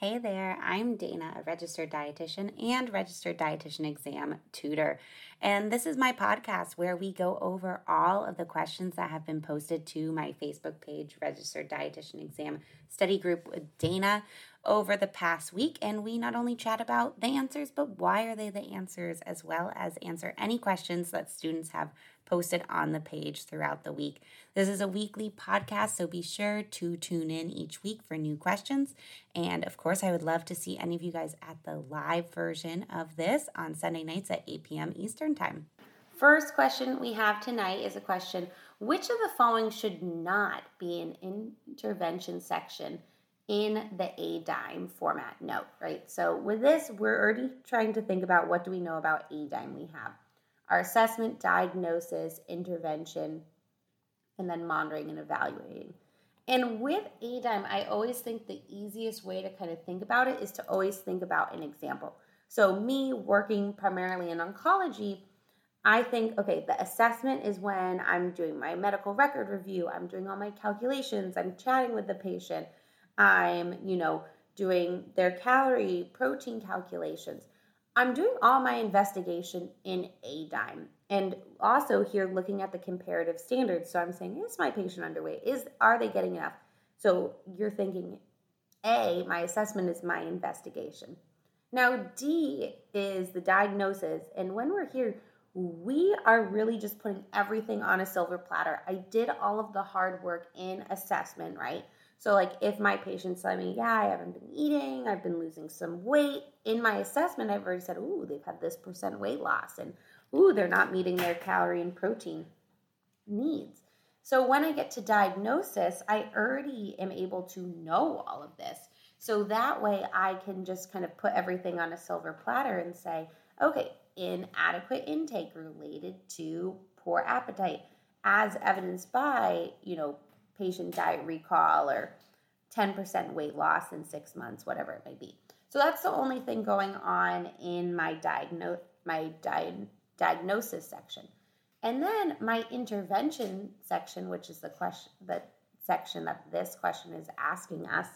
Hey there, I'm Dana, a registered dietitian and registered dietitian exam tutor. And this is my podcast where we go over all of the questions that have been posted to my Facebook page, Registered Dietitian Exam Study Group with Dana, over the past week. And we not only chat about the answers, but why are they the answers, as well as answer any questions that students have posted on the page throughout the week. This is a weekly podcast, so be sure to tune in each week for new questions. And of course, I would love to see any of you guys at the live version of this on Sunday nights at 8 p.m. Eastern Time. First question we have tonight is a question Which of the following should not be an intervention section? in the ADIME format note, right? So with this, we're already trying to think about what do we know about ADIME we have our assessment, diagnosis, intervention, and then monitoring and evaluating. And with ADIME, I always think the easiest way to kind of think about it is to always think about an example. So, me working primarily in oncology, I think, okay, the assessment is when I'm doing my medical record review, I'm doing all my calculations, I'm chatting with the patient, I'm, you know, doing their calorie, protein calculations. I'm doing all my investigation in ADIME And also here looking at the comparative standards. So I'm saying, is my patient underweight? Is are they getting enough? So you're thinking A, my assessment is my investigation. Now D is the diagnosis. And when we're here, we are really just putting everything on a silver platter. I did all of the hard work in assessment, right? So, like, if my patients tell me, yeah, I haven't been eating, I've been losing some weight, in my assessment, I've already said, ooh, they've had this percent weight loss, and ooh, they're not meeting their calorie and protein needs. So, when I get to diagnosis, I already am able to know all of this. So that way, I can just kind of put everything on a silver platter and say, okay, inadequate intake related to poor appetite, as evidenced by, you know, patient diet recall or 10% weight loss in six months, whatever it may be. So that's the only thing going on in my diagnose my di- diagnosis section. And then my intervention section, which is the question the section that this question is asking us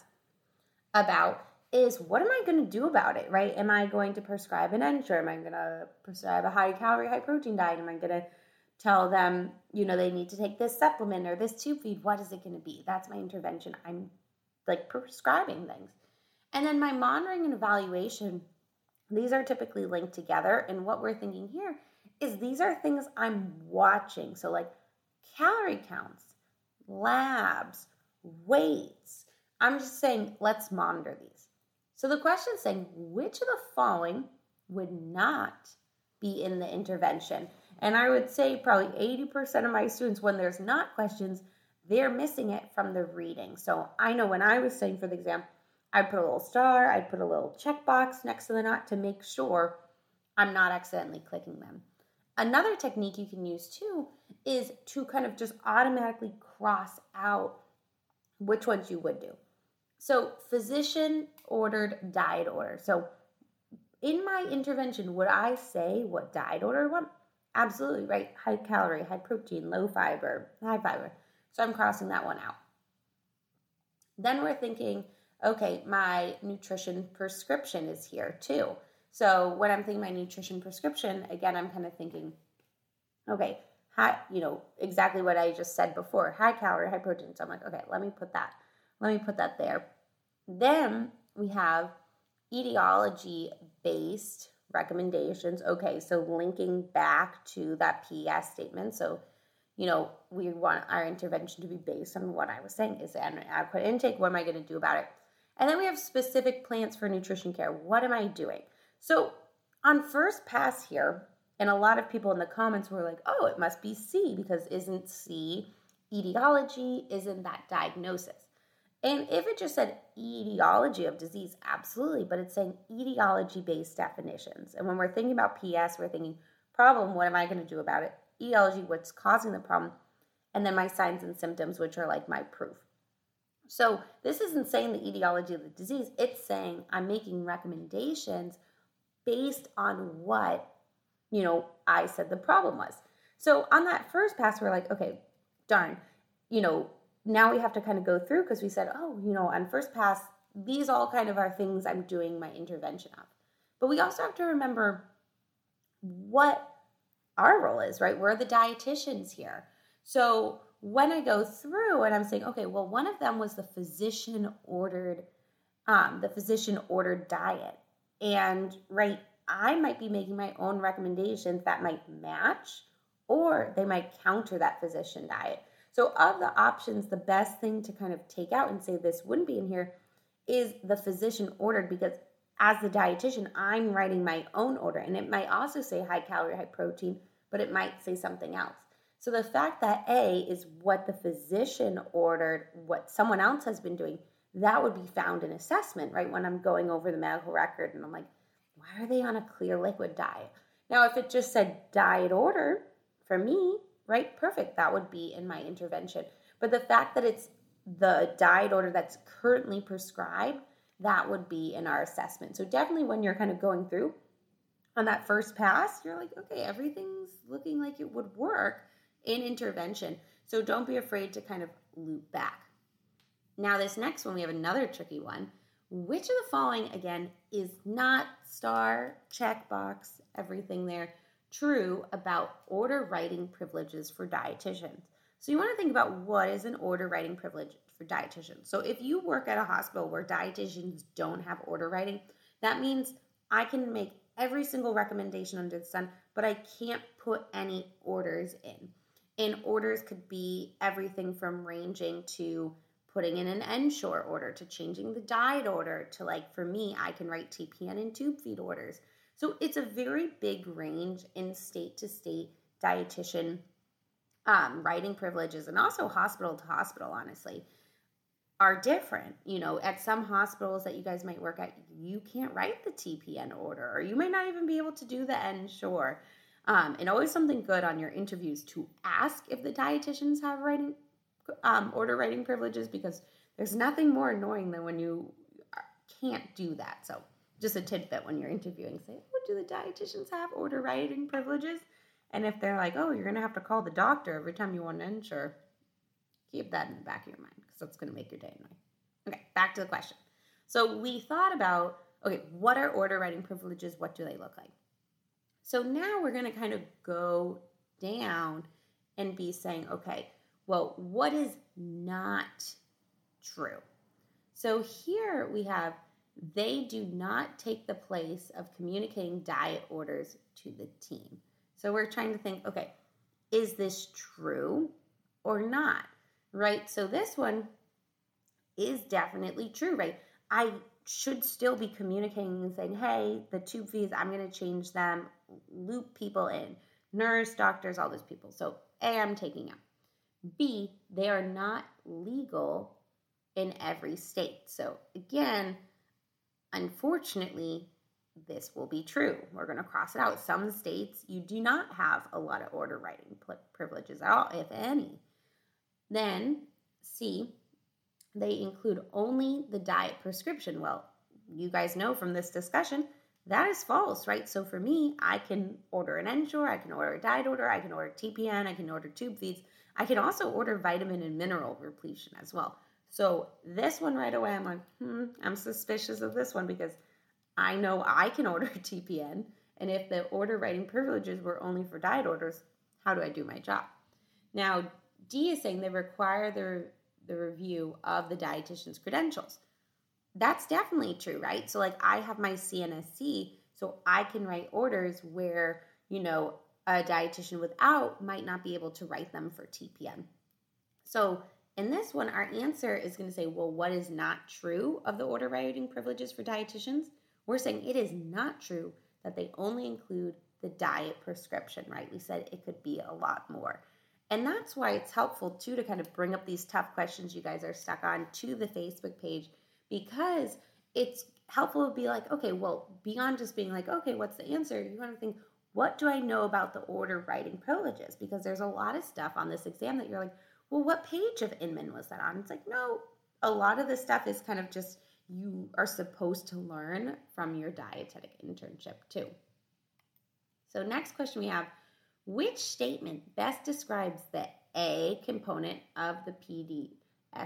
about is what am I going to do about it, right? Am I going to prescribe an Ensure? Am I going to prescribe a high calorie, high protein diet? Am I going to tell them, you know, they need to take this supplement or this tube feed. What is it going to be? That's my intervention. I'm like prescribing things. And then my monitoring and evaluation, these are typically linked together. And what we're thinking here is these are things I'm watching. So, like calorie counts, labs, weights. I'm just saying, let's monitor these. So, the question is saying, which of the following would not be in the intervention? And I would say probably 80% of my students, when there's not questions, they're missing it from the reading. So I know when I was studying for the exam, I'd put a little star, I'd put a little checkbox next to the not to make sure I'm not accidentally clicking them. Another technique you can use too is to kind of just automatically cross out which ones you would do. So, physician ordered diet order. So, in my intervention, would I say what diet order I want? Absolutely, right? High calorie, high protein, low fiber, high fiber. So I'm crossing that one out. Then we're thinking, okay, my nutrition prescription is here too. So when I'm thinking my nutrition prescription, again, I'm kind of thinking, okay, high, you know, exactly what I just said before, high calorie, high protein. So I'm like, okay, let me put that, let me put that there. Then we have etiology based recommendations. Okay, so linking back to that PES statement. So, you know, we want our intervention to be based on what I was saying. Is an adequate intake? What am I going to do about it? And then we have specific plans for nutrition care. What am I doing? So, on first pass here, and a lot of people in the comments were like, oh, it must be C because isn't C etiology? Isn't that diagnosis? And if it just said etiology of disease, absolutely, but it's saying etiology based definitions. And when we're thinking about PS, we're thinking problem, what am I going to do about it? Etiology, what's causing the problem? And then my signs and symptoms, which are like my proof. So this isn't saying the etiology of the disease, it's saying I'm making recommendations based on what, you know, I said the problem was. So on that first pass, we're like, okay, darn, you know, now we have to kind of go through because we said, oh, you know, on first pass, these all kind of are things I'm doing my intervention of. But we also have to remember what our role is, right? We're the dietitians here. So when I go through and I'm saying, okay, well, one of them was the physician ordered, um, the physician ordered diet. And right, I might be making my own recommendations that might match or they might counter that physician diet. So, of the options, the best thing to kind of take out and say this wouldn't be in here is the physician ordered because as the dietitian, I'm writing my own order. And it might also say high calorie, high protein, but it might say something else. So the fact that A is what the physician ordered, what someone else has been doing, that would be found in assessment, right? When I'm going over the medical record and I'm like, why are they on a clear liquid diet? Now, if it just said diet order for me, right, perfect, that would be in my intervention. But the fact that it's the diet order that's currently prescribed, that would be in our assessment. So definitely when you're kind of going through on that first pass, you're like, okay, everything's looking like it would work in intervention. So don't be afraid to kind of loop back. Now, this next one, we have another tricky one. Which of the following, again, is not star, checkbox, everything there, true about order writing privileges for dietitians? So you want to think about what is an order writing privilege for dietitians. So if you work at a hospital where dietitians don't have order writing, that means I can make every single recommendation under the sun, but I can't put any orders in. And orders could be everything from ranging to putting in an Ensure order to changing the diet order to like for me, I can write TPN and tube feed orders. So it's a very big range in state to state dietitian um, writing privileges and also hospital to hospital, honestly, are different. You know, at some hospitals that you guys might work at, you can't write the TPN order, or you might not even be able to do the Ensure. Um, and always something good on your interviews to ask if the dietitians have writing um, order writing privileges because there's nothing more annoying than when you can't do that. So just a tidbit when you're interviewing, say, "Oh, do the dietitians have order writing privileges?" And if they're like, "Oh, you're gonna have to call the doctor every time you want to Ensure," keep that in the back of your mind because that's gonna make your day annoying. Okay, back to the question. So we thought about, okay, what are order writing privileges? What do they look like? So now we're going to kind of go down and be saying, okay, well, what is not true? So here we have they do not take the place of communicating diet orders to the team. So we're trying to think, okay, is this true or not? Right? So this one is definitely true, right? I should still be communicating and saying, hey, the tube fees, I'm going to change them, loop people in, nurse, doctors, all those people. So, A, I'm taking out. B, they are not legal in every state. So, again, unfortunately, this will be true. We're going to cross it out. Some states, you do not have a lot of order writing privileges at all, if any. Then, C, they include only the diet prescription. Well, you guys know from this discussion, that is false, right? So for me, I can order an Ensure, I can order a diet order, I can order TPN, I can order tube feeds. I can also order vitamin and mineral repletion as well. So this one right away, I'm like, hmm, I'm suspicious of this one because I know I can order TPN. And if the order writing privileges were only for diet orders, how do I do my job? Now, D is saying they require the the review of the dietitian's credentials. That's definitely true, right? So, like, I have my CNSC, so I can write orders where, you know, a dietitian without might not be able to write them for TPN. So, in this one, our answer is going to say, well, what is not true of the order writing privileges for dietitians? We're saying it is not true that they only include the diet prescription, right? We said it could be a lot more. And that's why it's helpful too to kind of bring up these tough questions you guys are stuck on to the Facebook page because it's helpful to be like, okay, well, beyond just being like, okay, what's the answer? You want to think, what do I know about the order writing privileges? Because there's a lot of stuff on this exam that you're like, well, what page of Inman was that on? It's like, no, a lot of the stuff is kind of just you are supposed to learn from your dietetic internship too. So, next question we have which statement best describes the A component of the PD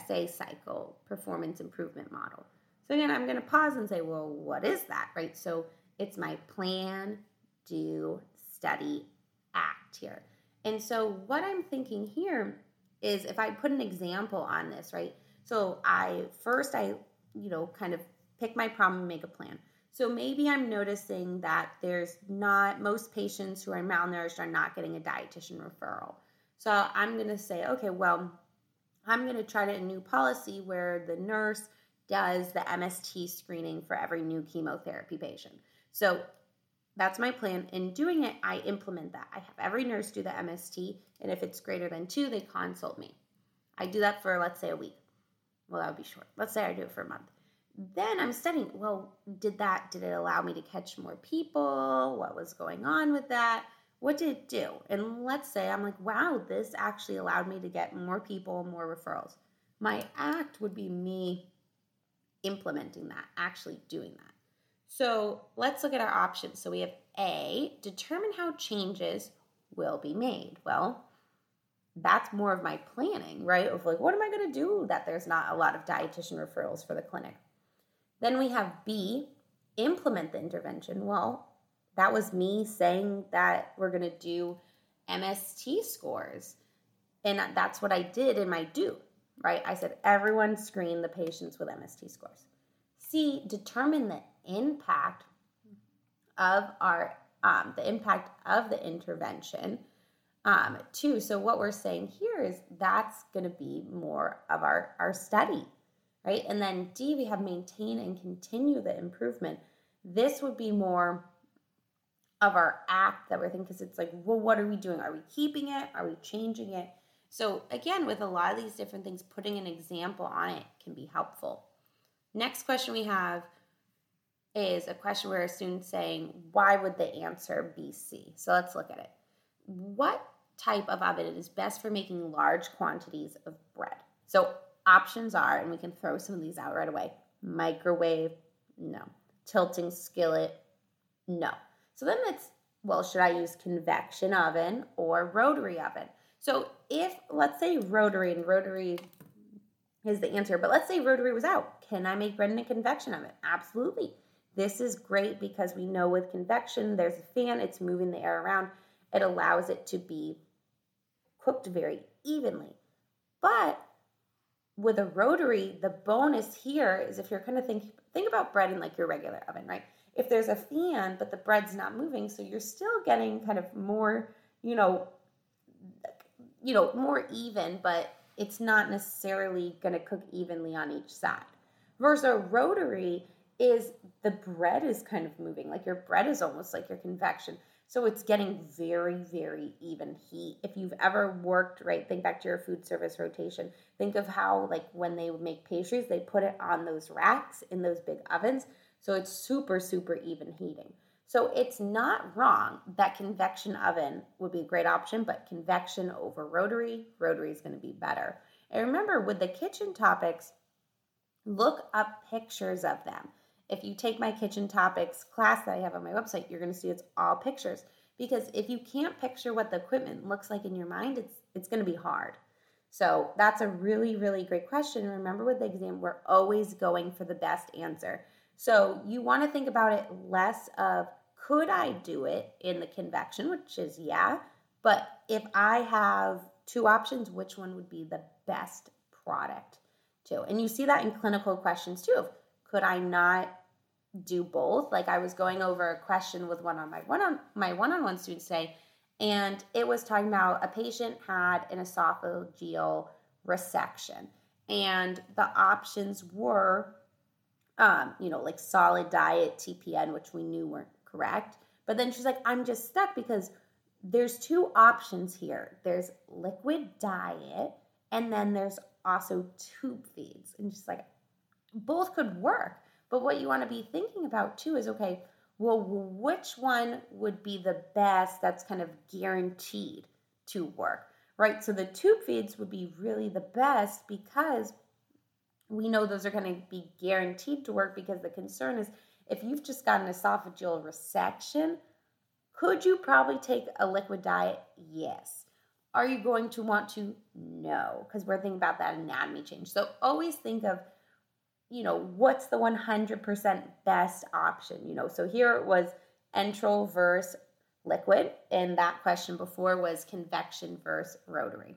SA cycle performance improvement model? So again, I'm going to pause and say, well, what is that, right? So it's my plan, do, study, act here. And so what I'm thinking here is if I put an example on this, right? So I first I, you know, kind of pick my problem and make a plan. So maybe I'm noticing that there's not most patients who are malnourished are not getting a dietitian referral. So I'm going to say, okay, well, I'm going to try to a new policy where the nurse does the MST screening for every new chemotherapy patient. So that's my plan. In doing it, I implement that. I have every nurse do the MST, and if it's greater than two, they consult me. I do that for, let's say, a week. Well, that would be short. Let's say I do it for a month. Then I'm studying. Well, did that, did it allow me to catch more people? What was going on with that? What did it do? And let's say I'm like, wow, this actually allowed me to get more people, more referrals. My act would be me implementing that, actually doing that. So let's look at our options. So we have A, determine how changes will be made. Well, that's more of my planning, right? Of like, what am I going to do that there's not a lot of dietitian referrals for the clinic? Then we have B, implement the intervention. Well, that was me saying that we're going to do MST scores. And that's what I did in my do, right? I said, everyone screen the patients with MST scores. C, determine the impact of our um, the impact of the intervention um, too. So what we're saying here is that's going to be more of our our study, right? And then D, we have maintain and continue the improvement. This would be more of our act that we're thinking because it's like, well, what are we doing? Are we keeping it? Are we changing it? So again, with a lot of these different things, putting an example on it can be helpful. Next question we have is a question where a student's saying, why would the answer be C? So let's look at it. What type of oven is best for making large quantities of bread? So options are, and we can throw some of these out right away microwave, no. Tilting skillet, no. So then it's, well, should I use convection oven or rotary oven? So if, let's say rotary, and rotary is the answer, but let's say rotary was out. Can I make bread in a convection oven? Absolutely. This is great because we know with convection, there's a fan, it's moving the air around. It allows it to be cooked very evenly. But with a rotary, the bonus here is if you're kind of think think about bread in like your regular oven, right? If there's a fan but the bread's not moving, so you're still getting kind of more, you know, you know, more even, but it's not necessarily going to cook evenly on each side. Versus a rotary, is the bread is kind of moving. Like your bread is almost like your convection. So it's getting very, very even heat. If you've ever worked, right, think back to your food service rotation. Think of how, like, when they make pastries, they put it on those racks in those big ovens. So it's super, super even heating. So it's not wrong that convection oven would be a great option, but convection over rotary, rotary is going to be better. And remember, with the kitchen topics, look up pictures of them. If you take my kitchen topics class that I have on my website, you're going to see it's all pictures. Because if you can't picture what the equipment looks like in your mind, it's it's going to be hard. So that's a really, really great question. Remember with the exam, we're always going for the best answer. So you want to think about it less of could I do it in the convection, which is yeah, but if I have two options, which one would be the best product too? And you see that in clinical questions too could I not do both? Like I was going over a question with one on my one on my one-on-one students today, and it was talking about a patient had an esophageal resection, and the options were, um, you know, like solid diet, TPN, which we knew weren't correct. But then she's like, I'm just stuck because there's two options here. There's liquid diet, and then there's also tube feeds, and she's like both could work. But what you want to be thinking about too is okay, well, which one would be the best that's kind of guaranteed to work, right? So the tube feeds would be really the best because we know those are going to be guaranteed to work because the concern is if you've just got an esophageal resection, could you probably take a liquid diet? Yes. Are you going to want to? No, because we're thinking about that anatomy change. So always think of you know, what's the 100% best option? You know, so here it was enteral versus liquid, and that question before was convection versus rotary.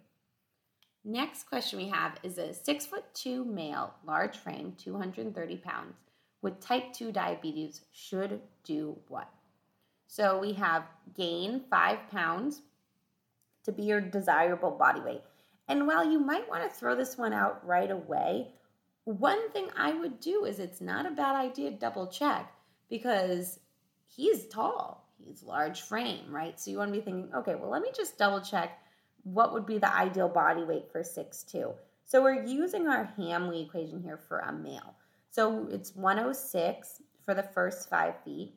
Next question we have is a six foot two male, large frame, 230 pounds, with type 2 diabetes should do what? So we have gain five pounds to be your desirable body weight. And while you might want to throw this one out right away, one thing I would do is it's not a bad idea to double check because he's tall, he's large frame, right? So you want to be thinking, okay, well, let me just double check what would be the ideal body weight for six two. So we're using our Hamwi equation here for a male. So it's 106 for the first five feet,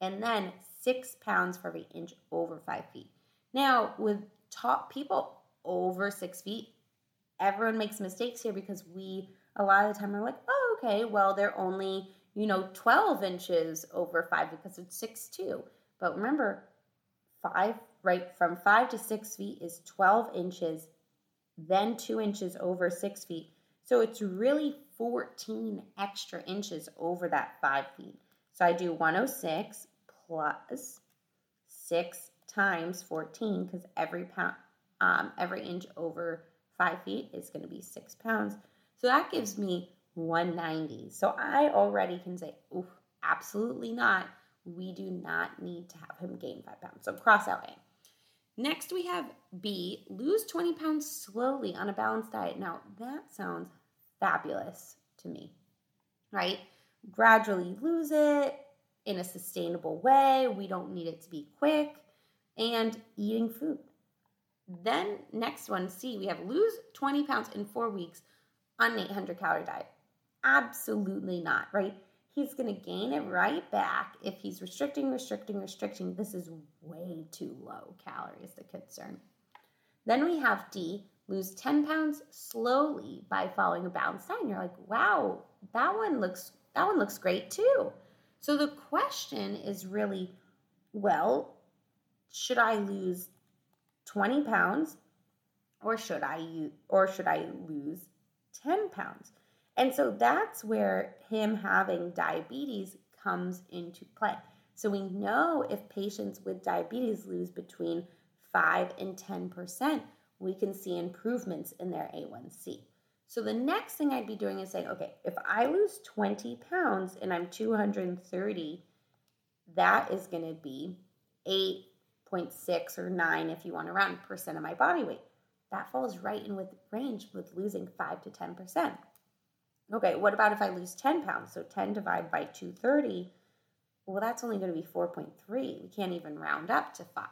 and then six pounds for every inch over five feet. Now, with top people over six feet, everyone makes mistakes here because we a lot of the time are like, oh, okay, well, they're only, you know, 12 inches over five because it's six two. But remember, five, right, from five to six feet is 12 inches, then two inches over six feet. So it's really 14 extra inches over that five feet. So I do 106 plus six times 14 because every pound, um, every inch over five feet is going to be six pounds. So that gives me 190. So I already can say, ooh, absolutely not. We do not need to have him gain five pounds. So cross out A. Next, we have B, lose 20 pounds slowly on a balanced diet. Now, that sounds fabulous to me, right? Gradually lose it in a sustainable way. We don't need it to be quick and eating food. Then, next one, C, we have lose 20 pounds in four weeks on an 800 calorie diet. Absolutely not, right? He's going to gain it right back if he's restricting, restricting, restricting. This is way too low calories, the concern. Then we have D, lose 10 pounds slowly by following a balanced diet. You're like, wow, that one looks that one looks great too. So the question is really, well, should I lose 20 pounds or should I or should I lose 10 pounds? And so that's where him having diabetes comes into play. So we know if patients with diabetes lose between 5 and 10%, we can see improvements in their A1C. So the next thing I'd be doing is saying, okay, if I lose 20 pounds and I'm 230, that is going to be 8.6 or 9 if you want to round percent of my body weight. That falls right in with range with losing 5 to 10%. Okay, what about if I lose 10 pounds? So 10 divided by 230, well, that's only going to be 4.3. We can't even round up to 5.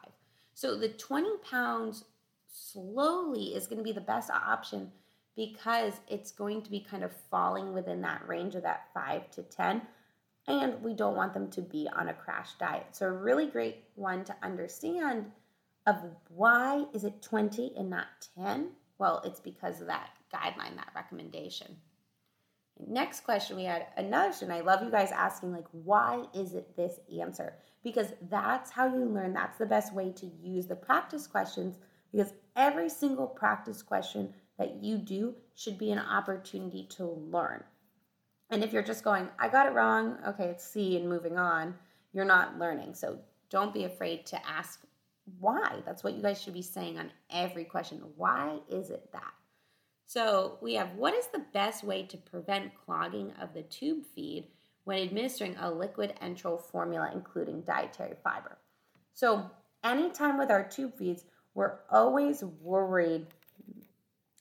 So the 20 pounds slowly is going to be the best option because it's going to be kind of falling within that range of that 5 to 10 and we don't want them to be on a crash diet. So a really great one to understand of why is it 20 and not 10? Well, it's because of that guideline, that recommendation. Next question we had another student. I love you guys asking like why is it this answer? Because that's how you learn. That's the best way to use the practice questions because every single practice question that you do should be an opportunity to learn. And if you're just going, I got it wrong, okay, it's C and moving on, you're not learning. So don't be afraid to ask why. That's what you guys should be saying on every question. Why is it that? So we have what is the best way to prevent clogging of the tube feed when administering a liquid enteral formula, including dietary fiber? So anytime with our tube feeds, we're always worried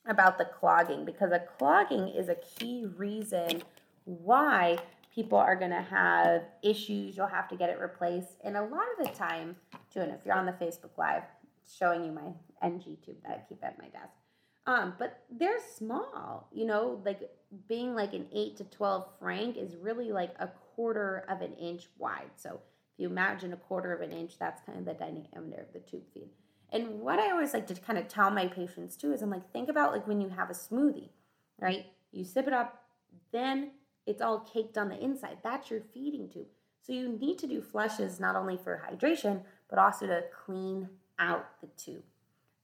about the clogging because a clogging is a key reason why people are going to have issues. You'll have to get it replaced. And a lot of the time, too, and if you're on the Facebook Live, showing you my NG tube that I keep at my desk. Um, but they're small, you know, like being like an 8 to 12 French is really like a quarter of an inch wide. So if you imagine a quarter of an inch, that's kind of the diameter of the tube feed. And what I always like to kind of tell my patients too is I'm like, think about like when you have a smoothie, right? You sip it up, then it's all caked on the inside. That's your feeding tube. So you need to do flushes not only for hydration, but also to clean out the tube.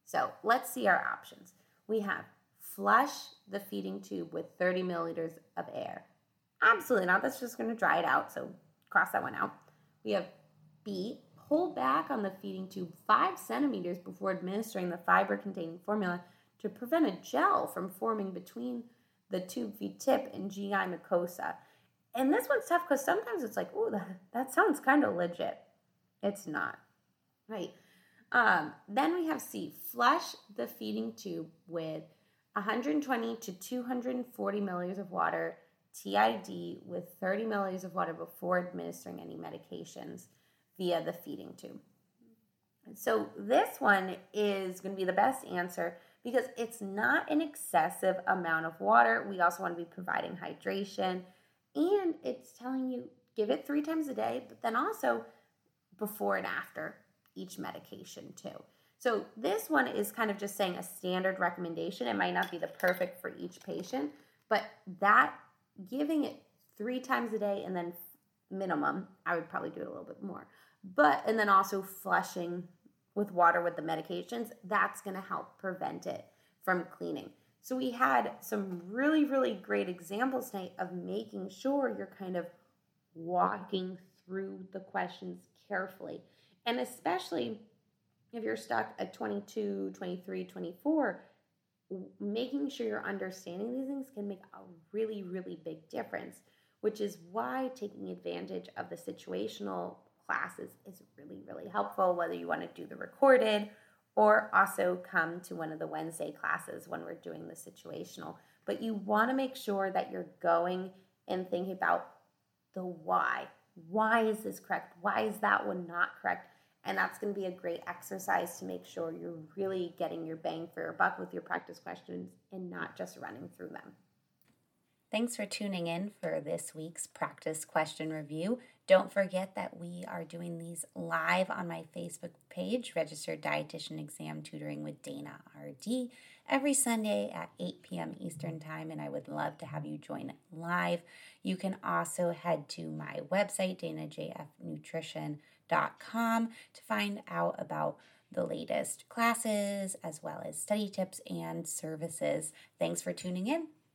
So let's see our options. We have flush the feeding tube with 30 milliliters of air. Absolutely not. That's just going to dry it out. So cross that one out. We have B, pull back on the feeding tube five centimeters before administering the fiber containing formula to prevent a gel from forming between the tube feed tip and GI mucosa. And this one's tough because sometimes it's like, oh, that, that sounds kind of legit. It's not, right? Um, then we have C, flush the feeding tube with 120 to 240 milliliters of water, TID, with 30 milliliters of water before administering any medications via the feeding tube. So this one is going to be the best answer because it's not an excessive amount of water. We also want to be providing hydration and it's telling you give it 3 times a day, but then also before and after each medication too. So this one is kind of just saying a standard recommendation. It might not be the perfect for each patient, but that giving it 3 times a day and then minimum, I would probably do it a little bit more but and then also flushing with water with the medications, that's going to help prevent it from cleaning. So we had some really, really great examples tonight of making sure you're kind of walking through the questions carefully. And especially if you're stuck at 22, 23, 24, making sure you're understanding these things can make a really, really big difference, which is why taking advantage of the situational classes is really, really helpful, whether you want to do the recorded or also come to one of the Wednesday classes when we're doing the situational. But you want to make sure that you're going and thinking about the why. Why is this correct? Why is that one not correct? And that's going to be a great exercise to make sure you're really getting your bang for your buck with your practice questions and not just running through them. Thanks for tuning in for this week's practice question review. Don't forget that we are doing these live on my Facebook page, Registered Dietitian Exam Tutoring with Dana RD, every Sunday at 8 p.m. Eastern Time, and I would love to have you join live. You can also head to my website, danajfnutrition.com, to find out about the latest classes as well as study tips and services. Thanks for tuning in.